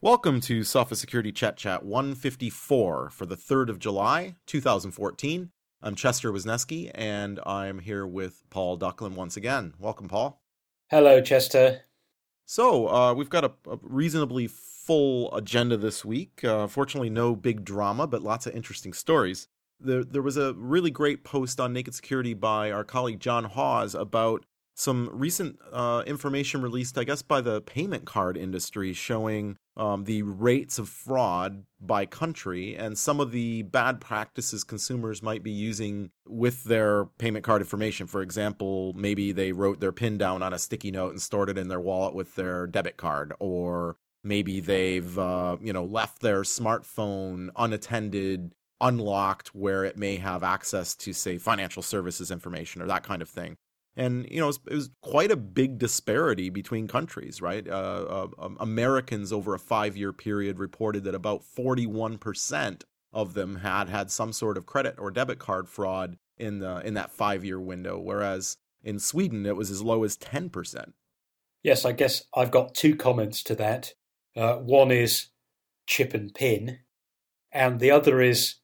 Welcome to Sophos Security Chet Chat 154 for the 3rd of July, 2014. I'm Chester Wisniewski, and I'm here with Paul Ducklin once again. Welcome, Paul. Hello, Chester. So, uh, we've got a, a, reasonably full agenda this week. Uh, fortunately, no big drama, but lots of interesting stories. There, there was a really great post on Naked Security by our colleague John Hawes about some recent uh, information released, I guess, by the payment card industry showing um, the rates of fraud by country and some of the bad practices consumers might be using with their payment card information. For example, maybe they wrote their PIN down on a sticky note and stored it in their wallet with their debit card, or maybe they've uh, you know left their smartphone unattended unlocked where it may have access to say financial services information or that kind of thing and you know it was, it was, quite a big disparity between countries right? Uh, uh, um, americans over a five year period reported that about 41% of them had had some sort of credit or debit card fraud in the in that five year window whereas in sweden it was as low as 10% yes i guess i've got two comments to that. Uh, one is chip and pin and the other is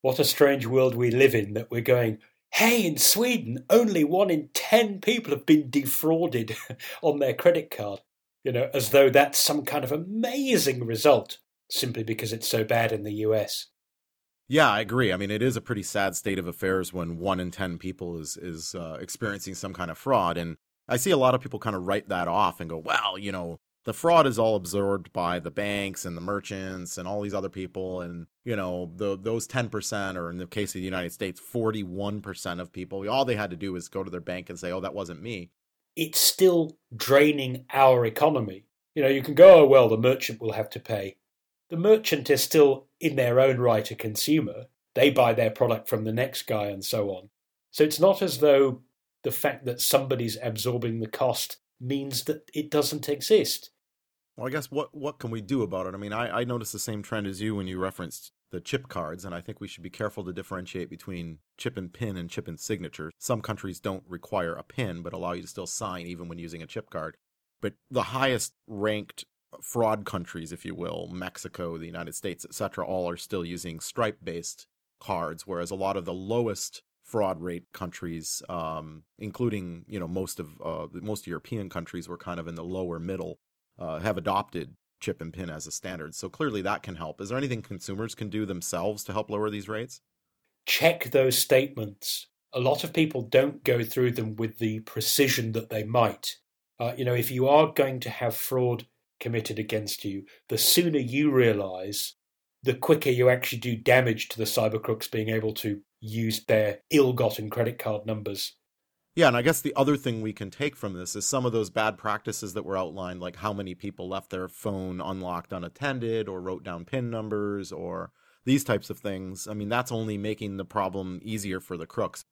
what a strange world we live in that we're going hey, in Sweden, only one in 10 people have been defrauded on their credit card. You know, as though that's some kind of amazing result simply because it's so bad in the US. Yeah, I agree. I mean, it is a pretty sad state of affairs when one in 10 people is, is uh, experiencing some kind of fraud. And I see a lot of people kind of write that off and go, well, you know, the fraud is all absorbed by the banks and the merchants and all these other people and you know the, those 10% or in the case of the united states 41% of people all they had to do was go to their bank and say oh that wasn't me. It's still draining our economy. You know you can go oh well the merchant will have to pay. The merchant is still in their own right a consumer. They buy their product from the next guy and so on. So it's not as though the fact that somebody's absorbing the cost means that it doesn't exist well, I guess what what can we do about it? I mean, I, I noticed the same trend as you when you referenced the chip cards, and I think we should be careful to differentiate between chip and pin and chip and signature. Some countries don't require a pin, but allow you to still sign even when using a chip card. But the highest ranked fraud countries, if you will, Mexico, the United States, etc., all are still using stripe based cards, whereas a lot of the lowest fraud rate countries, um, including you know most of uh, most European countries, were kind of in the lower middle uh, have adopted chip and pin as a standard. So clearly that can help. Is there anything consumers can do themselves to help lower these rates? Check those statements. A lot of people don't go through them with the precision that they might. Uh, you know, if you are going to have fraud committed against you, the sooner you realize, the quicker you actually do damage to the cyber crooks being able to use their ill gotten credit card numbers yeah, and I guess the other thing we can take from this is some of those bad practices that were outlined, like how many people left their phone unlocked unattended or wrote down PIN numbers or these types of things. I mean, that's only making the problem easier for the crooks.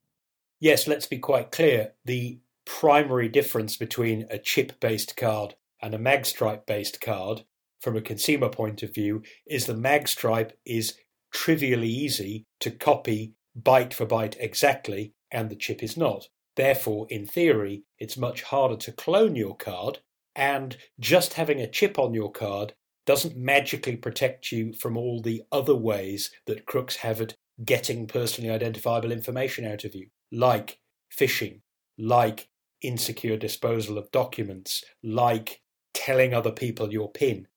Yes, let's be quite clear. The primary difference between a chip based card and a magstripe based card, from a consumer point of view, is the magstripe is trivially easy to copy byte for byte exactly, and the chip is not. Therefore, in theory, it's much harder to clone your card, and just having a chip on your card doesn't magically protect you from all the other ways that crooks have at getting personally identifiable information out of you, like phishing, like insecure disposal of documents, like telling other people your PIN.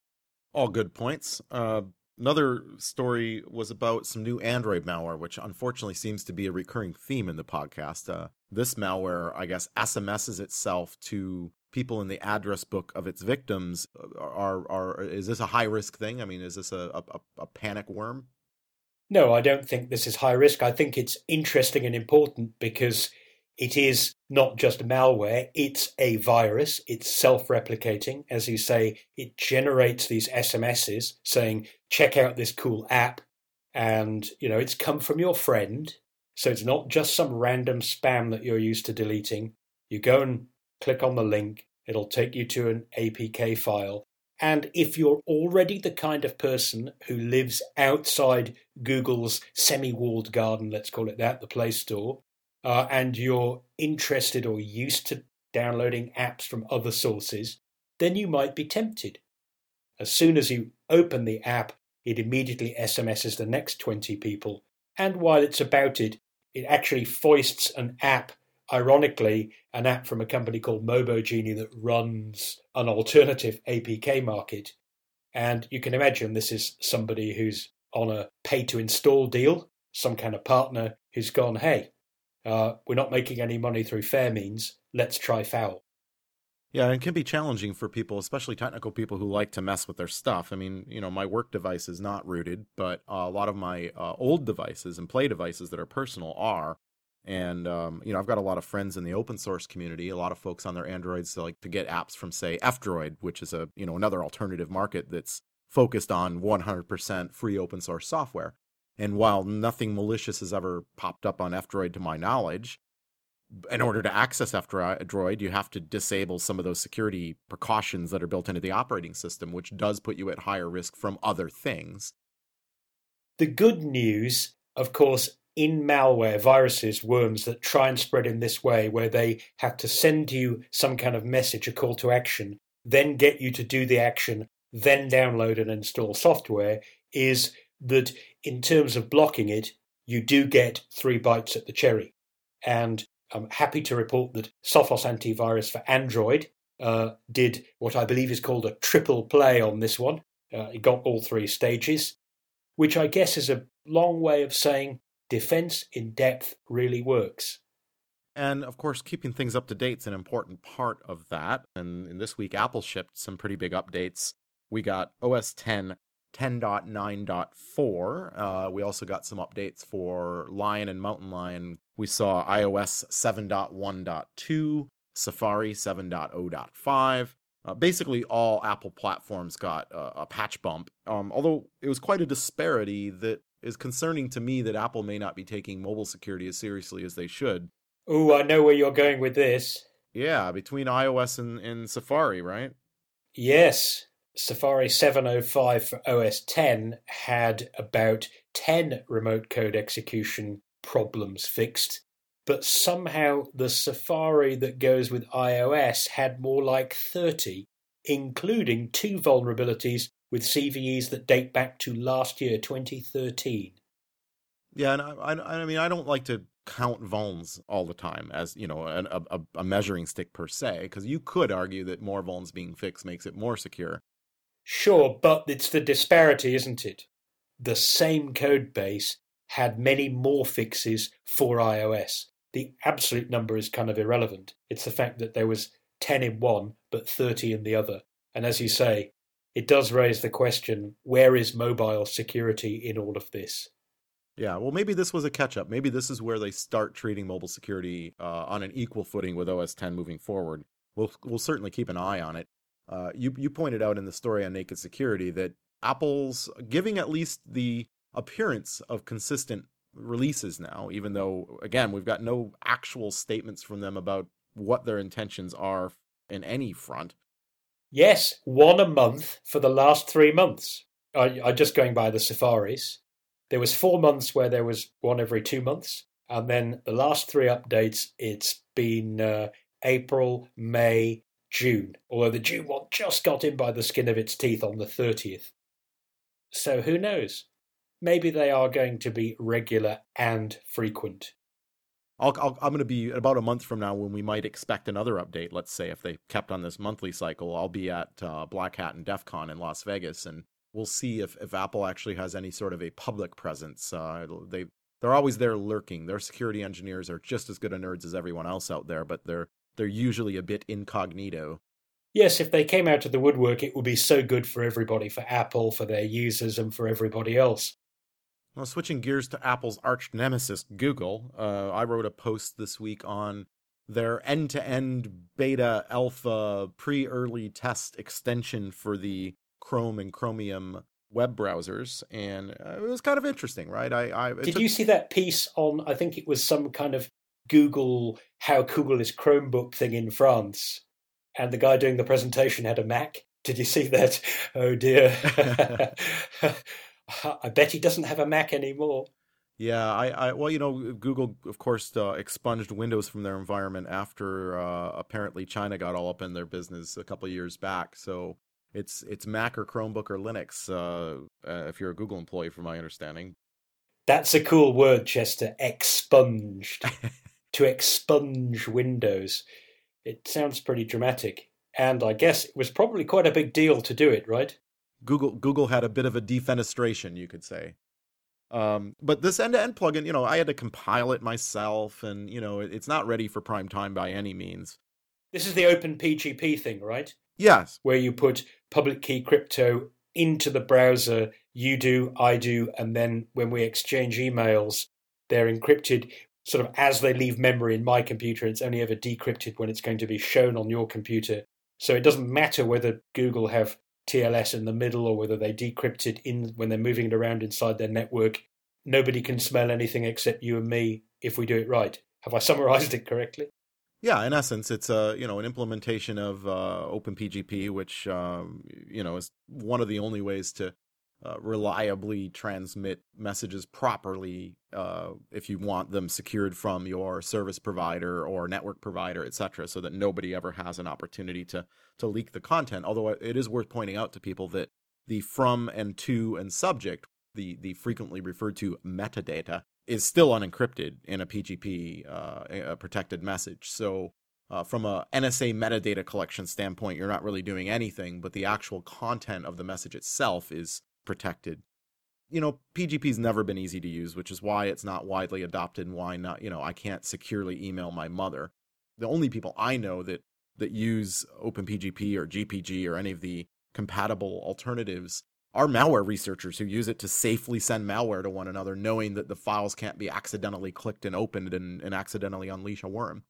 All good points. Uh, Another story was about some new Android malware, which unfortunately seems to be a recurring theme in the podcast. Uh, this malware, I guess, SMSs itself to people in the address book of its victims. Uh, are are is this a high risk thing? I mean, is this a, a, a panic worm? No, I don't think this is high risk. I think it's interesting and important because it is not just malware, it's a virus. It's self replicating. As you say, it generates these SMSs saying, check out this cool app. And, you know, it's come from your friend. So it's not just some random spam that you're used to deleting. You go and click on the link, it'll take you to an APK file. And if you're already the kind of person who lives outside Google's semi walled garden, let's call it that, the Play Store, uh, and you're interested or used to downloading apps from other sources, then you might be tempted. As soon as you open the app, it immediately SMSs the next 20 people. And while it's about it, it actually foists an app, ironically, an app from a company called MoboGenie that runs an alternative APK market. And you can imagine this is somebody who's on a pay to install deal, some kind of partner who's gone, hey, uh, we're not making any money through fair means, let's try foul. Yeah, it can be challenging for people, especially technical people who like to mess with their stuff. I mean, you know, my work device is not rooted, but uh, a lot of my uh, old devices and play devices that are personal are. And um, you know, I've got a lot of friends in the open source community. A lot of folks on their Androids like to get apps from, say, F-Droid, which is a you know another alternative market that's focused on 100% free open source software. And while nothing malicious has ever popped up on F-Droid to my knowledge, in order to access F-Droid, you have to disable some of those security precautions that are built into the operating system, which does put you at higher risk from other things. The good news, of course, in malware, viruses, worms that try and spread in this way, where they have to send you some kind of message, a call to action, then get you to do the action, then download and install software, is that in terms of blocking it, you do get three bites at the cherry. And I'm happy to report that Sophos Antivirus for Android uh, did what I believe is called a triple play on this one. Uh, it got all three stages, which I guess is a long way of saying defense in depth really works. And of course, keeping things up to date is an important part of that. And in this week, Apple shipped some pretty big updates. We got OS 10 10.9.4. Uh, we also got some updates for Lion and Mountain Lion. We saw iOS 7.1.2, Safari 7.0.5. Uh, basically, all Apple platforms got uh, a patch bump. Um, although it was quite a disparity that is concerning to me that Apple may not be taking mobile security as seriously as they should. Oh, I know where you're going with this. Yeah, between iOS and, and Safari, right? Yes. Safari 705 for OS 10 had about 10 remote code execution problems fixed, but somehow the Safari that goes with iOS had more like 30, including two vulnerabilities with CVEs that date back to last year, 2013. Yeah, and I, I, I mean, I don't like to count vulns all the time as you know a, a, a measuring stick per se, because you could argue that more vulns being fixed makes it more secure. Sure, but it's the disparity, isn't it? The same code base had many more fixes for iOS. The absolute number is kind of irrelevant. It's the fact that there was 10 in one, but 30 in the other. And as you say, it does raise the question where is mobile security in all of this? Yeah, well, maybe this was a catch up. Maybe this is where they start treating mobile security uh, on an equal footing with OS 10 moving forward. We'll, we'll certainly keep an eye on it. Uh, you you pointed out in the story on Naked Security that Apple's giving at least the appearance of consistent releases now, even though again we've got no actual statements from them about what their intentions are in any front. Yes, one a month for the last three months. I'm just going by the safaris. There was four months where there was one every two months, and then the last three updates, it's been uh, April, May, June, although the June one just got in by the skin of its teeth on the 30th. So who knows? Maybe they are going to be regular and frequent. i am going to be about a month from now when we might expect another update. Let's say if they kept on this monthly cycle, I'll be at uh, Black Hat and DEF CON in Las Vegas, and we'll see if, if Apple actually has any sort of a public presence. Uh, they they're always there lurking. Their security engineers are just as good a nerds as everyone else out there, but they're they're usually a bit incognito. Yes, if they came out of the woodwork, it would be so good for everybody, for Apple, for their users, and for everybody else. Well, switching gears to Apple's arch nemesis, Google, uh, I wrote a post this week on their end to end beta alpha pre early test extension for the Chrome and Chromium web browsers, and uh, it was kind of interesting, right? I, I did took... you see that piece on? I think it was some kind of Google how Google is Chromebook thing in France, and the guy doing the presentation had a Mac. Did you see that? Oh dear. I bet he doesn't have a Mac anymore. Yeah, I, I well, you know, Google, of course, uh, expunged Windows from their environment after uh, apparently China got all up in their business a couple years back. So it's it's Mac or Chromebook or Linux uh, uh, if you're a Google employee, from my understanding. That's a cool word, Chester. Expunged. to expunge Windows. It sounds pretty dramatic, and I guess it was probably quite a big deal to do it, right? Google Google had a bit of a defenestration, you could say. Um, but this end-to-end plugin, you know, I had to compile it myself, and you know, it's not ready for prime time by any means. This is the Open PGP thing, right? Yes. Where you put public key crypto into the browser. You do, I do, and then when we exchange emails, they're encrypted sort of as they leave memory in my computer. It's only ever decrypted when it's going to be shown on your computer. So it doesn't matter whether Google have TLS in the middle or whether they decrypt it in when they're moving it around inside their network. Nobody can smell anything except you and me if we do it right. Have I summarized it correctly? Yeah, in essence, it's a you know an implementation of uh, OpenPGP, which um, you know is one of the only ways to uh, reliably transmit messages properly uh, if you want them secured from your service provider or network provider, etc., so that nobody ever has an opportunity to to leak the content. Although it is worth pointing out to people that the from and to and subject, the the frequently referred to metadata, is still unencrypted in a PGP uh, a protected message. So uh, from a NSA metadata collection standpoint, you're not really doing anything, but the actual content of the message itself is protected. You know, PGP's never been easy to use, which is why it's not widely adopted and why not, you know, I can't securely email my mother. The only people I know that that use OpenPGP or GPG or any of the compatible alternatives are malware researchers who use it to safely send malware to one another, knowing that the files can't be accidentally clicked and opened and, and accidentally unleash a worm.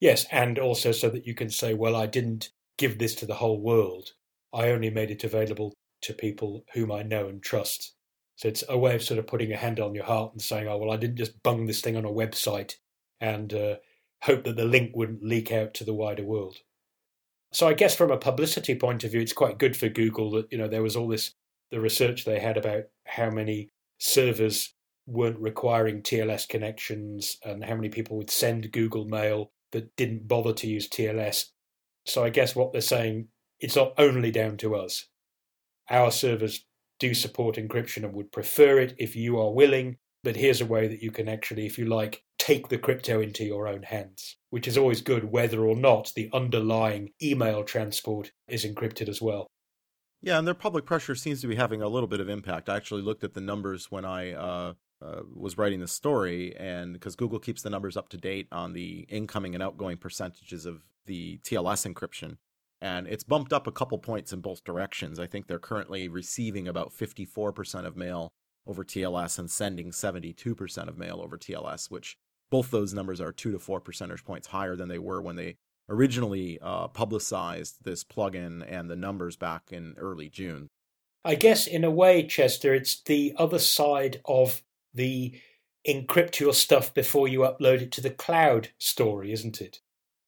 Yes, and also so that you can say, well, I didn't give this to the whole world. I only made it available to people whom I know and trust. So it's a way of sort of putting a hand on your heart and saying, oh, well, I didn't just bung this thing on a website and uh, hope that the link wouldn't leak out to the wider world. So I guess from a publicity point of view, it's quite good for Google that, you know, there was all this, the research they had about how many servers weren't requiring TLS connections and how many people would send Google Mail that didn't bother to use TLS. So I guess what they're saying, it's not only down to us our servers do support encryption and would prefer it if you are willing. But here's a way that you can actually, if you like, take the crypto into your own hands, which is always good whether or not the underlying email transport is encrypted as well. Yeah, and their public pressure seems to be having a little bit of impact. I actually looked at the numbers when I uh, uh, was writing the story, and because Google keeps the numbers up to date on the incoming and outgoing percentages of the TLS encryption and it's bumped up a couple points in both directions. I think they're currently receiving about 54% of mail over TLS and sending 72% of mail over TLS, which both those numbers are two to four percentage points higher than they were when they originally uh, publicized this plugin and the numbers back in early June. I guess, in a way, Chester, it's the other side of the encrypt your stuff before you upload it to the cloud story, isn't it?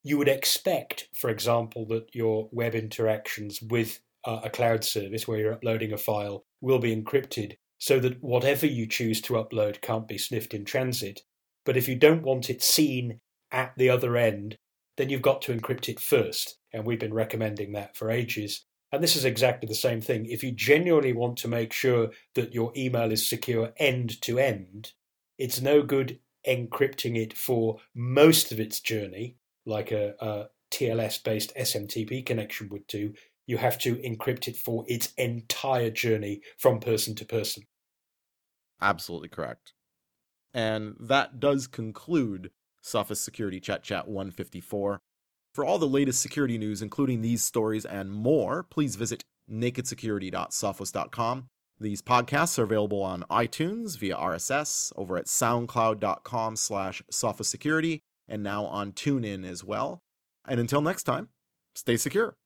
You would expect, for example, that your web interactions with uh, a cloud service where you're uploading a file will be encrypted so that whatever you choose to upload can't be sniffed in transit. But if you don't want it seen at the other end, then you've got to encrypt it first. And we've been recommending that for ages. And this is exactly the same thing. If you genuinely want to make sure that your email is secure end to end, it's no good encrypting it for most of its journey like a, a TLS based SMTP connection would do, you have to encrypt it for its entire journey from person to person. Absolutely correct. And that does conclude Sophos Security Chet Chat 154. For all the latest security news, including these stories and more, please visit nakedsecurity.sophos.com. These podcasts are available on iTunes via RSS, over at soundcloud.com slash sophosecurity, and now on TuneIn as well. And until next time, stay secure.